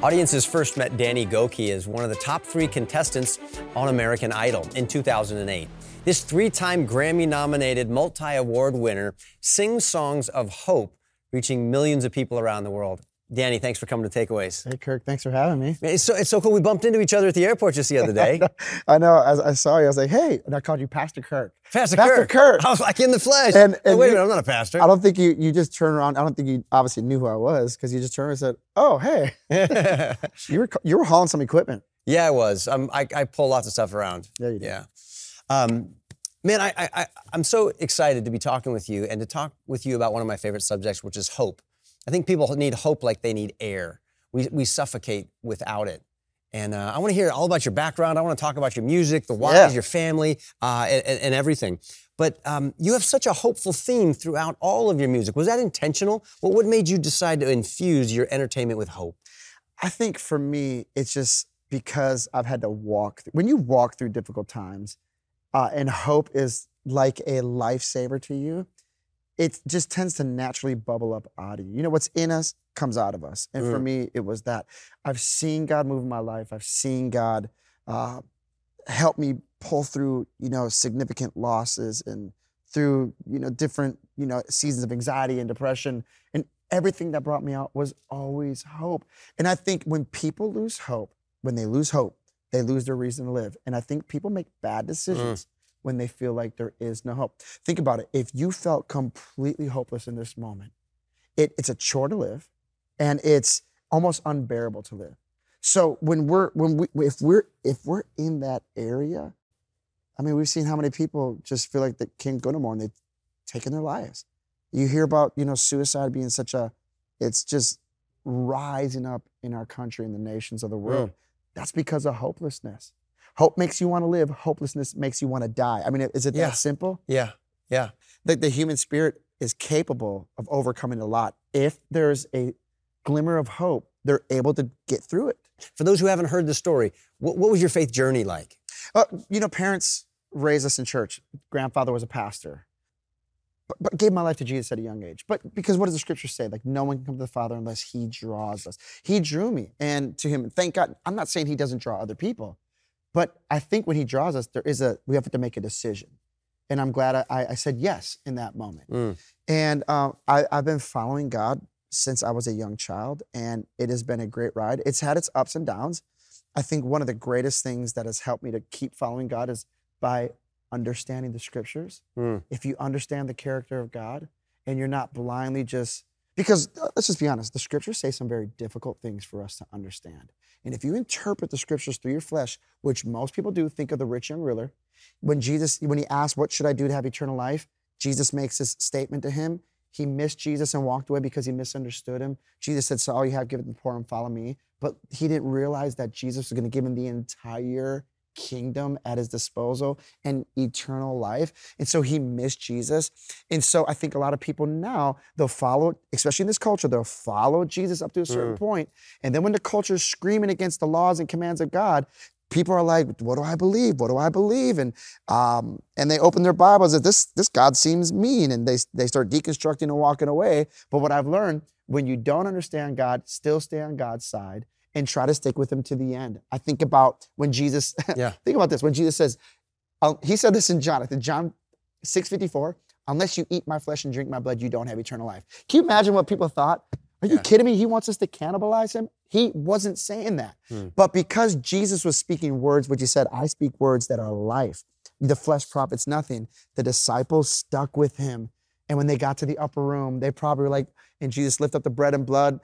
Audiences first met Danny Gokey as one of the top three contestants on American Idol in 2008. This three time Grammy nominated, multi award winner sings songs of hope, reaching millions of people around the world. Danny, thanks for coming to Takeaways. Hey, Kirk, thanks for having me. It's so, it's so cool. We bumped into each other at the airport just the other day. I know. As I saw you, I was like, hey, and I called you Pastor Kirk. Pastor, Kirk. Pastor Kirk. Kirk. I was like in the flesh. And- Oh, and wait a minute, I'm not a pastor. I don't think you you just turned around. I don't think you obviously knew who I was because you just turned and said, "Oh, hey, you were you were hauling some equipment." yeah, I was. Um, I, I pull lots of stuff around. Yeah, you do. Yeah. Um, man, I, I, I, I'm so excited to be talking with you and to talk with you about one of my favorite subjects, which is hope. I think people need hope like they need air. We, we suffocate without it. And uh, I want to hear all about your background. I want to talk about your music, the whys, Yeah. your family, uh, and, and- everything. But um, you have such a hopeful theme throughout all of your music. Was that intentional? What, what made you decide to infuse your entertainment with hope? I think for me, it's just because I've had to walk. When you walk through difficult times, uh, and hope is like a lifesaver to you, it just tends to naturally bubble up out of you. You know, what's in us comes out of us. And for Mm. me, it was that. I've seen God move in my life. I've seen God uh, help me pull through, you know, significant losses and through, you know, different, you know, seasons of anxiety and depression. And everything that brought me out was always hope. And I think when people lose hope, when they lose hope, they lose their reason to live. And I think people make bad decisions when they feel like there is no hope. Think about it. If you felt completely hopeless in this moment, it, it's a chore to live and it's almost unbearable to live. So when we're when we if we're if we're in that area, I mean we've seen how many people just feel like they can't go no more and they've taken their lives. You hear about, you know, suicide being such a it's just rising up in our country and the nations of the world. That's because of hopelessness. Hope makes you want to live. Hopelessness makes you want to die. I mean, is it Yeah. that simple? Yeah, yeah. The, the human spirit is capable of overcoming a lot. If there's a glimmer of hope, they're able to get through it. For those who haven't heard the story, what, what was your faith journey like? Uh, you know, parents raised us in church. Grandfather was a pastor, but, but gave my life to Jesus at a young age. But because what does the scripture say? Like, no one can come to the Father unless He draws us. He drew me, and to Him, and thank God. I'm not saying He doesn't draw other people, but I think when He draws us, there is a we have to make a decision, and I'm glad I, I, said yes in that moment. Mm. And um, I, I've been following God since I was a young child, and it has been a great ride. It's had its ups and downs. I think one of the greatest things that has helped me to keep following God is by understanding the scriptures. Mm. If you understand the character of God and you're not blindly just, because uh, let's just be honest, the scriptures say some very difficult things for us to understand. And if you interpret the scriptures through your flesh, which most people do, think of the rich young ruler. When Jesus, when he asked, What should I do to have eternal life? Jesus makes this statement to him. He missed Jesus and walked away because he misunderstood him. Jesus said, So all you have, give it to the poor and follow me. But he didn't realize that Jesus was going to give him the entire kingdom at his disposal and eternal life. And so he missed Jesus. And so I think a lot of people now, they'll follow, especially in this culture, they'll follow Jesus up to a certain point. And then when the culture is screaming against the laws and commands of God, people are like, what do I believe? What do I believe? And um, and they open their Bibles and this this God seems mean, and they they start deconstructing and walking away. But what I've learned, when you don't understand God, still stay on God's side and try to stick with him to the end. I think about when Jesus, Yeah. think about this, when Jesus says, uh, he said this in John, I think John 6:54, unless you eat my flesh and drink my blood, you don't have eternal life. Can you imagine what people thought? Are you Yeah. kidding me? He wants us to cannibalize him? He wasn't saying that. Hmm. But because Jesus was speaking words, which he said, I speak words that are life, the flesh profits nothing, the disciples stuck with him. And when they got to the upper room, they probably were like, and Jesus lift up the bread and blood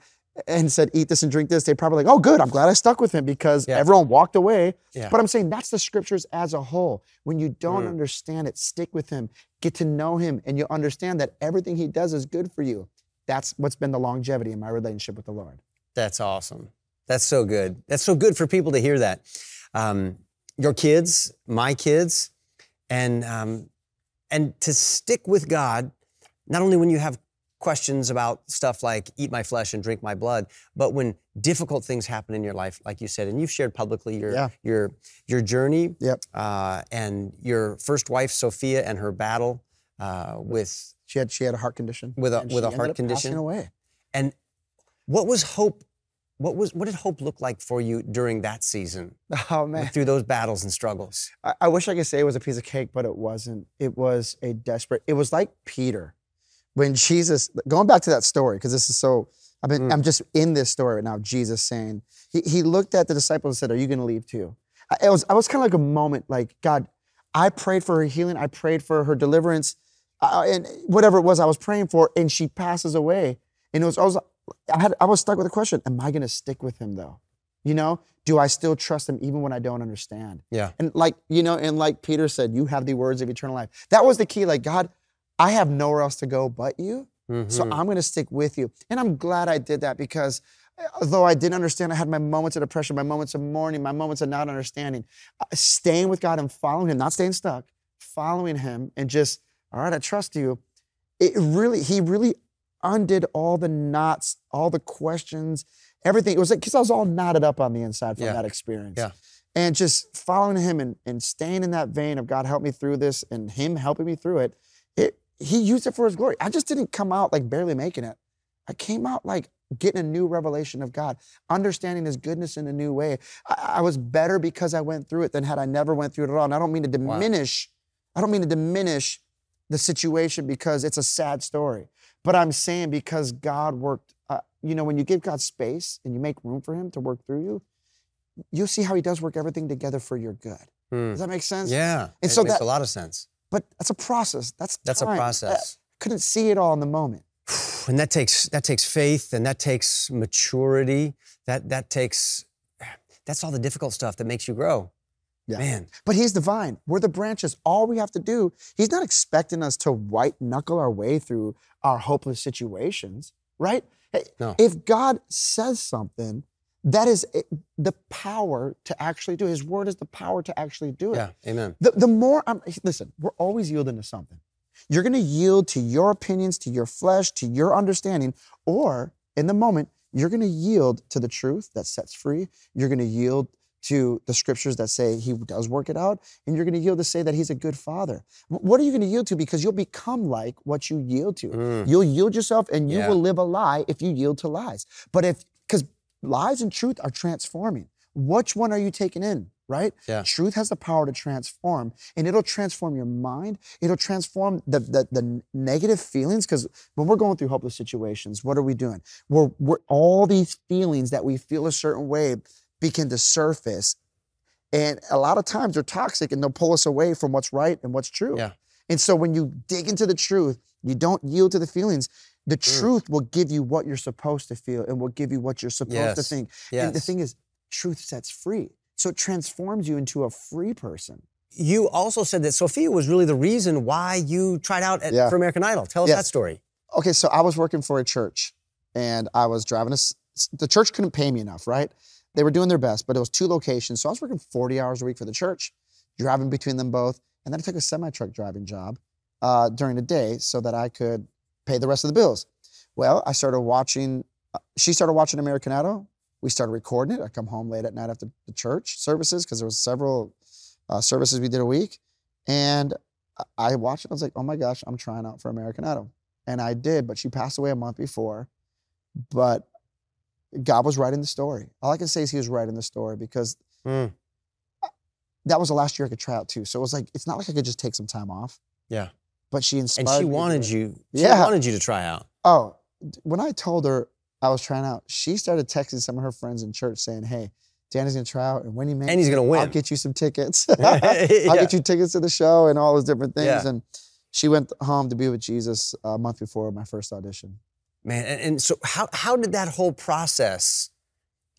and said, Eat this and drink this. They probably like, Oh, good. I'm glad I stuck with him because Yeah. everyone walked away. Yeah. But I'm saying that's the scriptures as a whole. When you don't Mm. understand it, stick with him, get to know him, and you'll understand that everything he does is good for you. That's what's been the longevity in my relationship with the Lord. That's awesome. That's so good. That's so good for people to hear that. um, your kids, my kids, and um, and to stick with God, not only when you have questions about stuff like eat my flesh and drink my blood, but when difficult things happen in your life, like you said, and you've shared publicly your Yeah. your your journey Yep. uh, and your first wife Sophia and her battle uh, with She had she had a heart condition. With a- with she a heart condition? away. and what was hope. What was what did hope look like for you during that season, Oh man. through those battles and struggles? I, I wish I could say it was a piece of cake, but it wasn't. It was a desperate. It was like Peter, when Jesus. Going back to that story, because this is so. I mean, Mm. I'm just in this story right now. Jesus saying he, he looked at the disciples and said, "Are you going to leave too?" I, it was. I was kind of like a moment, like God. I prayed for her healing. I prayed for her deliverance, uh, and whatever it was, I was praying for, and she passes away. And it was. I was. I had. I was stuck with a question. Am I going to stick with him though? You know, do I still trust him even when I don't understand? Yeah. And like, you know, and like Peter said, you have the words of eternal life. That was the key. Like, God, I have nowhere else to go but you. So Mhm. I'm going to stick with you. And I'm glad I did that because uh, although I didn't understand, I had my moments of depression, my moments of mourning, my moments of not understanding. Uh, Staying with God and following Him, not staying stuck, following Him and just, all right, I trust you. It really, He really undid all the knots, all the questions, everything. It was like, because I was all knotted up on the inside from Yeah. that experience. Yeah. And just following Him and, and staying in that vein of God, help me through this and Him helping me through it, it He used it for His glory. I just didn't come out like barely making it. I came out like getting a new revelation of God, understanding His goodness in a new way. I, I was better because I went through it than had I never went through it at all. And I don't mean to Wow. diminish. I don't mean to diminish the situation because it's a sad story. But I'm saying because God worked. Uh, you know, when you give God space and you make room for Him to work through you, you'll see how He does work everything together for your good. Hmm. Does that make sense? Yeah. And it so makes that- a lot of sense. But that's a process. That's That's a time. Uh, process. couldn't see it all in the moment. and that takes that takes faith and that takes maturity that that takes that's all the difficult stuff that makes you grow Yeah. man But he's the vine. We're the branches. All we have to do, he's not expecting us to white knuckle our way through our hopeless situations, right? Hey, No. If God says something, that is the power to actually do. His word is the power to actually do it. yeah amen The, the more I'm, listen, we're always yielding to something. You're going to yield to your opinions, to your flesh, to your understanding, or in the moment, you're going to yield to the truth that sets free. You're going to yield to the scriptures that say he does work it out, and you're going to yield to say that he's a good father. What are you going to yield to? Because you'll become like what you yield to. Mm. You'll yield yourself, and you Yeah. will live a lie if you yield to lies. But if, because lies and truth are transforming. Which one are you taking in? Right? Yeah. Truth has the power to transform, and it'll transform your mind. It'll transform the the, the negative feelings. Because when we're going through hopeless situations, what are we doing? We're, we're all these feelings that we feel a certain way begin to surface, and a lot of times they're toxic, and they'll pull us away from what's right and what's true. Yeah. And so when you dig into the truth, you don't yield to the feelings. The Mm. truth will give you what you're supposed to feel, and will give you what you're supposed to think. yes And the thing is, truth sets free. So it transforms you into a free person. you also said that sophia was really the reason why you tried out at, Yeah. for american idol tell us Yes. that story Okay, so I was working for a church and I was driving a, the church couldn't pay me enough, right? They were doing their best, but it was two locations. So I was working 40 hours a week for the church, driving between them both. And then I took a semi truck driving job uh, during the day so that I could pay the rest of the bills. Well, I started watching, uh, she started watching American Idol. We started recording it. I come home late at night after the church services because there was several uh, services we did a week. And I- I watched it. I was like, oh my gosh, I'm trying out for American Idol. And I did, but she passed away a month before. But God was writing the story. All I can say is He was writing the story because Mm. that was the last year I could try out too. So it was like, it's not like I could just take some time off. Yeah. But she inspired and she me wanted you she Yeah. wanted you to try out Oh, when I told her I was trying out, she started texting some of her friends in church saying, hey, Danny's gonna try out, and when he makes and he's gonna win I'll get you some tickets. Yeah. I'll get you tickets to the show and all those different things. Yeah. And she went home to be with Jesus a month before my first audition. Man, and, and so how how did that whole process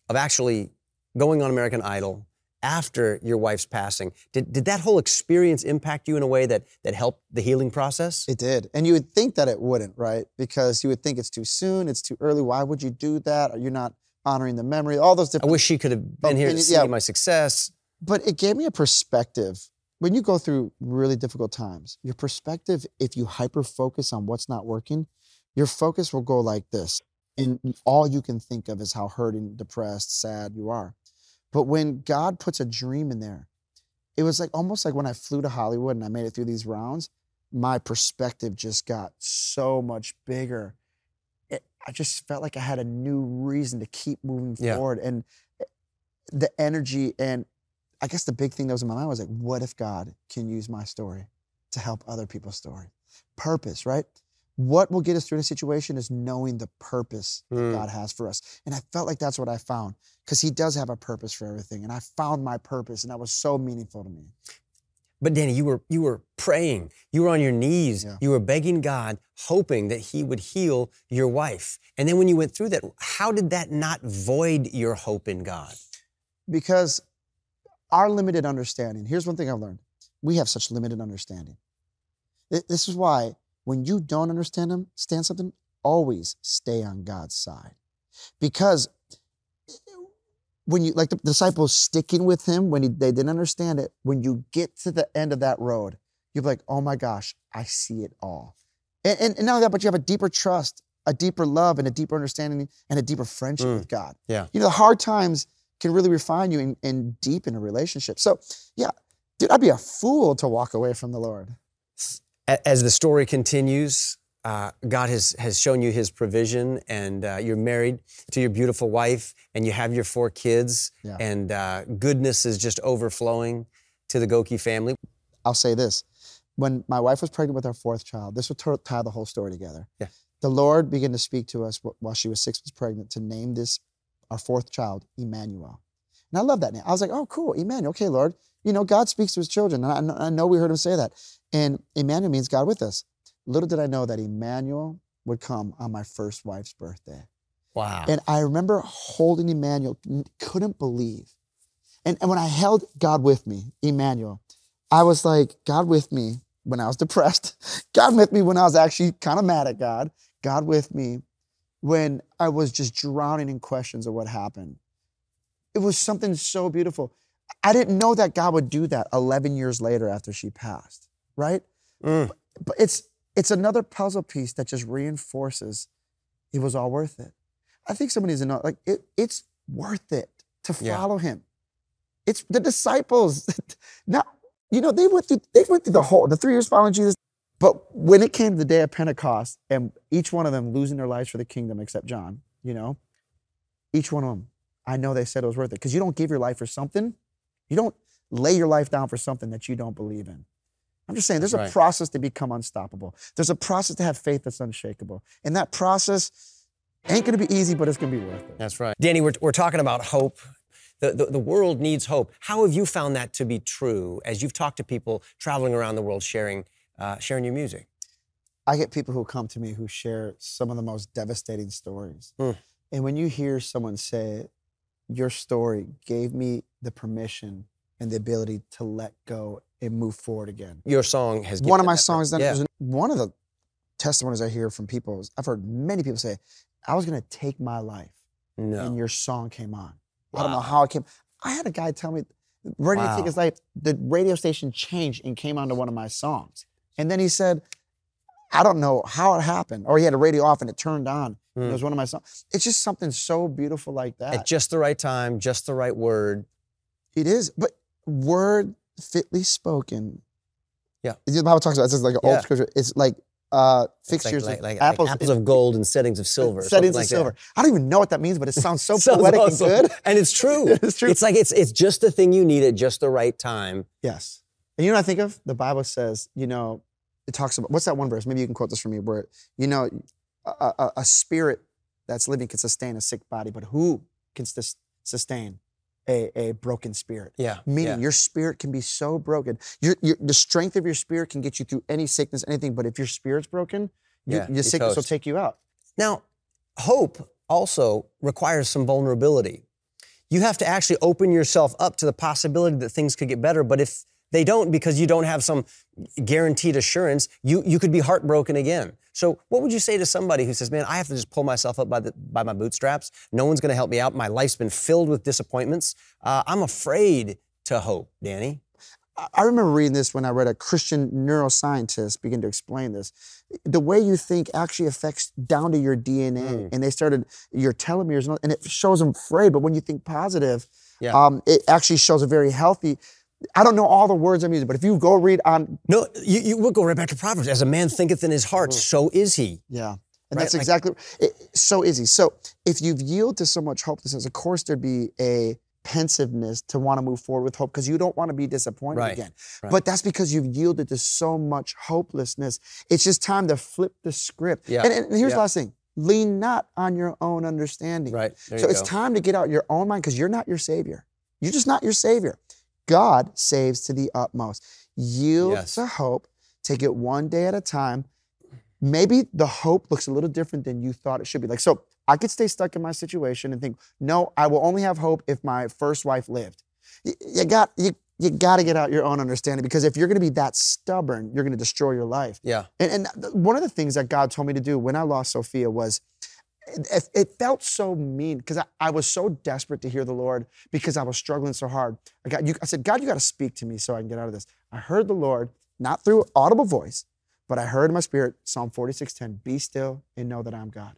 of actually going on American Idol after your wife's passing did, did that whole experience impact you in a way that that helped the healing process? It did. And you would think that it wouldn't, right? Because you would think it's too soon, it's too early. Why would you do that? Are you not honoring the memory? All those different I wish she could have been oh, here to see yeah. my success. but it gave me a perspective. When you go through really difficult times, your perspective, if you hyper focus on what's not working, your focus will go like this. And all you can think of is how hurting, depressed, sad you are. But when God puts a dream in there, it was like almost like when I flew to Hollywood and I made it through these rounds, my perspective just got so much bigger. It, I just felt like I had a new reason to keep moving Yeah. forward. And eh, the energy and I guess the big thing that was in my mind was like, what if God can use my story to help other people's story? Purpose, right? What will get us through the situation is knowing the purpose that Mm. God has for us. And I felt like that's what I found because He does have a purpose for everything. And I found my purpose, and that was so meaningful to me. But Danny, you were you were praying. You were on your knees. Yeah. You were begging God, hoping that He would heal your wife. And then when you went through that, how did that not void your hope in God? Because our limited understanding, here's one thing I've learned we have such limited understanding. This is why when you don't understand them, stand something, always stay on God's side. Because when you, like the disciples sticking with him when he, they didn't understand it, when you get to the end of that road, you're like, oh my gosh, I see it all. And, and, and not only that, but you have a deeper trust, a deeper love, and a deeper understanding, and a deeper friendship Mm. with God. Yeah. You know, the hard times can really refine you and, and deepen a relationship. So, yeah, dude, I'd be a fool to walk away from the Lord. As the story continues, uh, God has, has shown you his provision, and uh, you're married to your beautiful wife, and you have your four kids, Yeah. and uh, goodness is just overflowing to the Gokey family. I'll say this. When my wife was pregnant with our fourth child, this would to- tie the whole story together. Yeah. The Lord began to speak to us while she was six months pregnant to name this, our fourth child, Emmanuel. And I love that name. I was like, oh, cool, Emmanuel. Okay, Lord. You know, God speaks to his children. And I, I know we heard him say that. And Emmanuel means God with us. Little did I know that Emmanuel would come on my first wife's birthday. Wow. And I remember holding Emmanuel, couldn't believe. And, and when I held God with me, Emmanuel, I was like, God with me when I was depressed, God with me when I was actually kind of mad at God, God with me when I was just drowning in questions of what happened. It was something so beautiful. I didn't know that God would do that 11 years later after she passed, right? Mm. But it's it's another puzzle piece that just reinforces it was all worth it. I think somebody needs to know, like, it, it's worth it to Yeah. follow him. It's the disciples. now, you know, they went through they went through the whole the three years following Jesus. But when it came to the day of Pentecost, and each one of them losing their lives for the kingdom, except John, you know, each one of them, I know they said it was worth it because you don't give your life for something, you don't lay your life down for something that you don't believe in. I'm just saying, there's a right. process to become unstoppable. There's a process to have faith that's unshakable, and that process ain't gonna be easy, but it's gonna be worth it. That's right. Danny, we're, we're talking about hope. The, the, the world needs hope. How have you found that to be true as you've talked to people traveling around the world sharing, uh, sharing your music? I get people who come to me who share some of the most devastating stories. Hmm. And when you hear someone say, Your story gave me the permission and the ability to let go and move forward again. Your song has One of my songs, then, Yeah. one of the testimonies I hear from people is I've heard many people say, I was gonna take my life No. and your song came on. I don't know Wow. how it came. I had a guy tell me, ready to Wow. take his life. The radio station changed and came onto one of my songs. And then he said, I don't know how it happened. Or he had a radio off and it turned on. And It Mm. was one of my songs. It's just something so beautiful like that. At just the right time, just the right word. it is. But word fitly spoken. Yeah. The Bible talks about this just like an Yeah. old scripture. It's like uh, like- fixtures like, of like, apples, like apples of gold and settings of silver. settings like of that. silver. I don't even know what that means, but it sounds so Sounds poetic awesome. and good. And it's true. It's true. It's like it's it's just the thing you need at just the right time. Yes. And you know what I think of? The Bible says, you know, it talks about, what's that one verse? Maybe you can quote this for me where, you know, a, a, a spirit that's living can sustain a sick body, but who can sus- sustain a, a broken spirit? Yeah. Meaning yeah. your spirit can be so broken. Your, your, the strength of your spirit can get you through any sickness, anything, but if your spirit's broken, you, Yeah, your sickness will take you out. Now, hope also requires some vulnerability. You have to actually open yourself up to the possibility that things could get better. But if they don't, because you don't have some guaranteed assurance, you, you could be heartbroken again. So, what would you say to somebody who says, Man, I have to just pull myself up by, the, by my bootstraps? No one's going to help me out. My life's been filled with disappointments. Uh, I'm afraid to hope, Danny? I- remember reading this when I read a Christian neuroscientist begin to explain this. The way you think actually affects down to your DNA, Mm. and they started your telomeres, and it shows them frayed. But when you think positive, Yeah. um, it actually shows a very healthy. I don't know all the words I'm using, but if you go read on, No, you, you will go right back to Proverbs. As a man thinketh in his heart, mm-hmm. so is he. yeah, and Right, that's like- exactly it, so he. So if you've yielded to so much hopelessness, of course there'd be a pensiveness to want to move forward with hope because you don't want to be disappointed Right, again. right. But that's because you've yielded to so much hopelessness. It's just time to flip the script. Yeah, And, and here's yeah. the last thing lean not on your own understanding. Right. There so it's go. time to get out your own mind because you're not your savior. You're just not your savior. God saves to the utmost. Yield Yes. to hope. Take it one day at a time. Maybe the hope looks a little different than you thought it should be. Like, so I could stay stuck in my situation and think, no, I will only have hope if my first wife lived. You, you got you, you got to get out your own understanding because if you're going to be that stubborn, you're going to destroy your life. Yeah. And, and one of the things that God told me to do when I lost Sophia was it, it- felt so mean because I, I was so desperate to hear the Lord because I was struggling so hard. I, got, you, I said, God, you got to speak to me so I can get out of this. I heard the Lord, not through audible voice, but I heard in my spirit Psalm 46:10, be still and know that I'm God.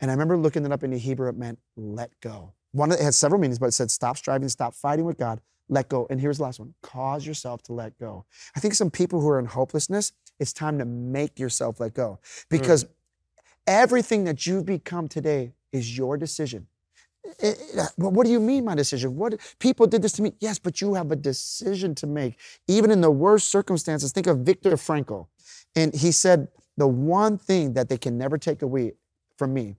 And I remember looking it up in the Hebrew, it meant let go. One of it had several meanings, but it said stop striving, stop fighting with God, let go. And here's the last one cause yourself to let go. I think some people who are in hopelessness, it's time to make yourself let go hmm. because everything that you've become today is your decision. Eh, eh, But what do you mean, my decision? What people did this to me? Yes, but you have a decision to make, even in the worst circumstances. Think of Viktor Frankl, and he said, "The one thing that they can never take away from me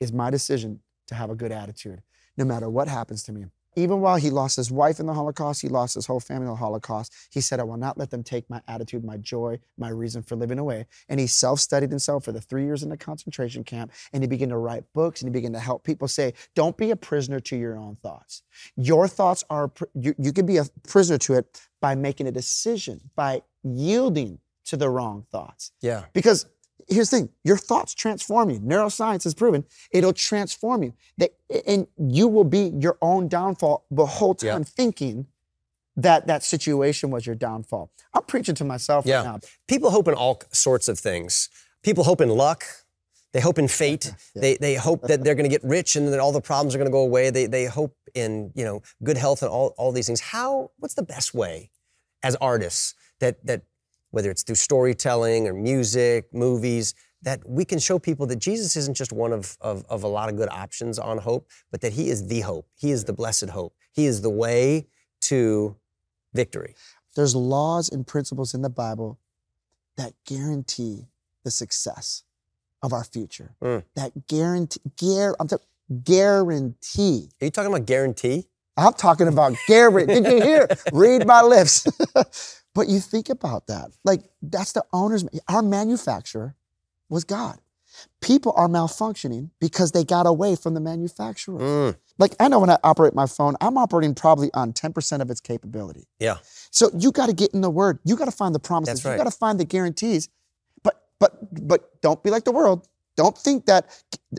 is my decision to have a good attitude, no matter what happens to me." Even while he lost his wife in the Holocaust, he lost his whole family in the Holocaust. He said, I will not let them take my attitude, my joy, my reason for living away. And he self studied himself for the three years in the concentration camp. And he began to write books and he began to help people say, Don't be a prisoner to your own thoughts. Your thoughts are, you, you can be a prisoner to it by making a decision, by yielding to the wrong thoughts. Yeah. Because here's the thing your thoughts transform you. Neuroscience has proven it'll transform you. That, and you will be your own downfall the whole Yeah. time thinking that that situation was your downfall. I'm preaching to myself Yeah. right now. People hope in all sorts of things. People hope in luck. They hope in fate. They, they hope that they're going to get rich and that all the problems are going to go away. They, they hope in you know good health and all, all these things. How? What's the best way, as artists, that that whether it's through storytelling or music, movies, that we can show people that Jesus isn't just one of, of, of a lot of good options on hope, but that He is the hope. He is the blessed hope. He is the way to victory. There's laws and principles in the Bible that guarantee the success of our future. Mm. That guarantee, gar, I'm talking guarantee. Are you talking about guarantee? I'm talking about guarantee. Did you hear? Read my lips. but you think about that. Like that's the owner's. Our manufacturer was God. People are malfunctioning because they got away from the manufacturer. Mm, Like I know when I operate my phone, I'm operating probably on 10% of its capability. yeah. So you got to get in the word. You got to find the promises. That's right. You got to find the guarantees. But but but don't be like the world. Don't think that,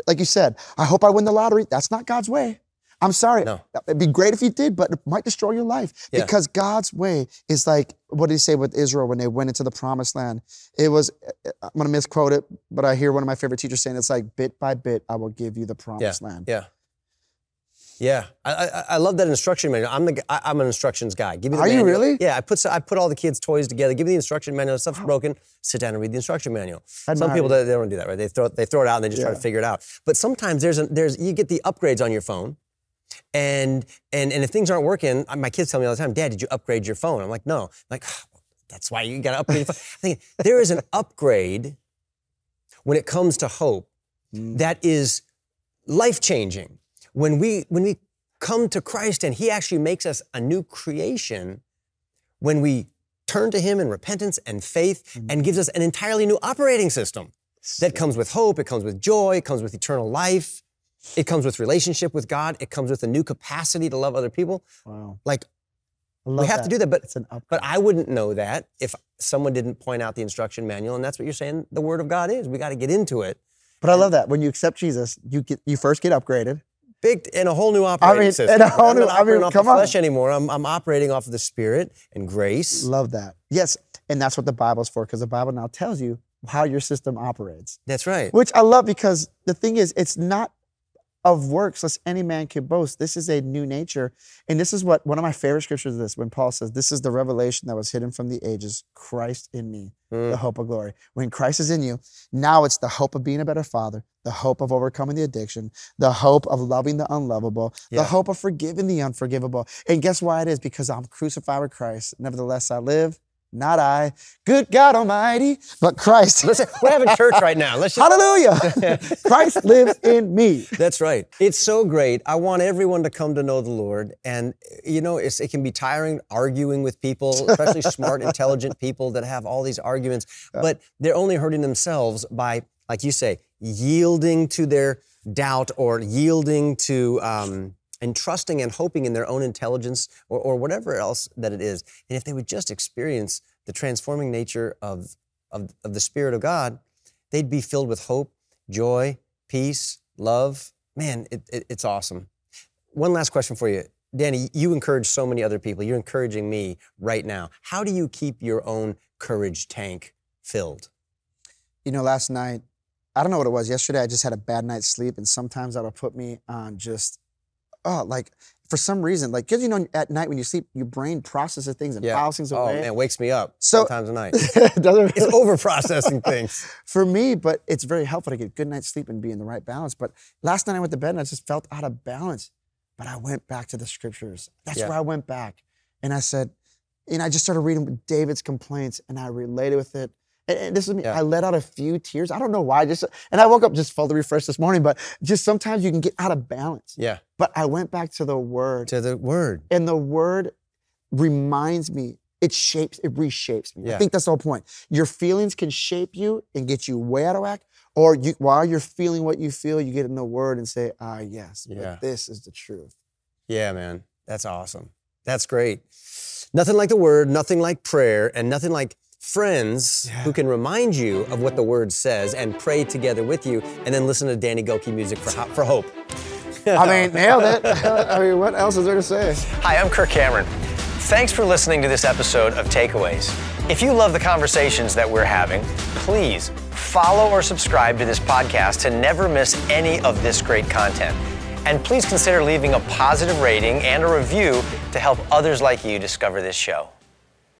like you said, I hope I win the lottery. That's not God's way. I'm sorry. No. It'd be great if you did, but it might destroy your life. Yeah. Because God's way is like, what did he say with Israel when they went into the promised land? It was, I'm going to misquote it, but I hear one of my favorite teachers saying it's like, bit by bit, I will give you the Yeah, promised land. yeah, yeah. I, I, I love that instruction manual. I'm the I, am an instructions guy. Give me the Are you manual. really? Yeah, I put I put all the kids' toys together. Give me the instruction manual. If stuff's broken. Sit down and read the instruction manual. Some people they, they don't do that, right? They throw they throw it out and they just try to figure it out. But sometimes there's a, there's you get the upgrades on your phone. And and and if things aren't working, my kids tell me all the time, Dad, did you upgrade your phone? I'm like, no. I'm like, that's why you got to upgrade. your phone. I think there is an upgrade when it comes to hope Mm. that is life changing. When we when we come to Christ and He actually makes us a new creation, when we turn to Him in repentance and faith and gives us an entirely new operating system that comes with hope, it comes with joy, it comes with eternal life, it comes with relationship with God, it comes with a new capacity to love other people. Wow. Like we have to do that, but It's an but I wouldn't know that if someone didn't point out the instruction manual, and that's what you're saying. The Word of God is. We got to get into it. But I love that when you accept Jesus, you get you first get upgraded, Big in a whole new operating mean, system. in a whole I'm new- not I mean, operating off come the on. flesh anymore. I'm, I'm operating off of the Spirit and grace. Love that. Yes, and that's what the Bible's for, because the Bible now tells you how your system operates. That's right. Which I love because the thing is, it's not of works, lest any man can boast. This is a new nature. And this is what one of my favorite scriptures is this when Paul says, This is the revelation that was hidden from the ages, Christ in me, Mm. the hope of glory. When Christ is in you, now it's the hope of being a better father, the hope of overcoming the addiction, the hope of loving the unlovable, Yeah. the hope of forgiving the unforgivable. And guess why it is? Because I'm crucified with Christ. Nevertheless, I live. Not I, good God Almighty, but Christ. Listen, we're having church right now. Let's just, Hallelujah. Christ lives in me. That's right. It's so great. I want everyone to come to know the Lord. And, you know, it's, it can be tiring arguing with people, especially smart, intelligent people that have all these arguments, but they're only hurting themselves by, like you say, yielding to their doubt or yielding to, um, and trusting and hoping in their own intelligence or, or whatever else that it is. And if they would just experience the transforming nature of, of, of the Spirit of God, they'd be filled with hope, joy, peace, love. Man, it, it, it's awesome. One last question for you. Danny, you encourage so many other people. You're encouraging me right now. How do you keep your own courage tank filled? You know, last night, I don't know what it was. Yesterday, I just had a bad night's sleep, and sometimes that'll put me on just, oh, like for some reason, like, because you know, at night when you sleep, your brain processes things and files things oh, away. Oh, man, wakes me up So- sometimes at night. it doesn't It's over processing things. for me, but it's very helpful to get good night's sleep and be in the right balance. But last night I went to bed and I just felt out of balance. But I went back to the scriptures. That's Yeah. where I went back. And I said, and I just started reading David's complaints and I related with it. And, this is me. Yeah. I let out a few tears. I don't know why. Just and I woke up just fully refreshed this morning, but just sometimes you can get out of balance. Yeah, But I went back to the word. to the word. And the word reminds me, it shapes, it reshapes me. I think that's the whole point. Your feelings can shape you and get you way out of whack. Or you, while you're feeling what you feel, you get in the word and say, ah, yes, but Yeah. this is the truth. Yeah, man. That's awesome. That's great. Nothing like the word, nothing like prayer, and nothing like friends who can remind you of what the word says and pray together with you and then listen to Danny Gokey music for, ho- for hope. I mean, nailed it. I mean, what else is there to say? Hi, I'm Kirk Cameron. Thanks for listening to this episode of Takeaways. If you love the conversations that we're having, please follow or subscribe to this podcast to never miss any of this great content. And please consider leaving a positive rating and a review to help others like you discover this show.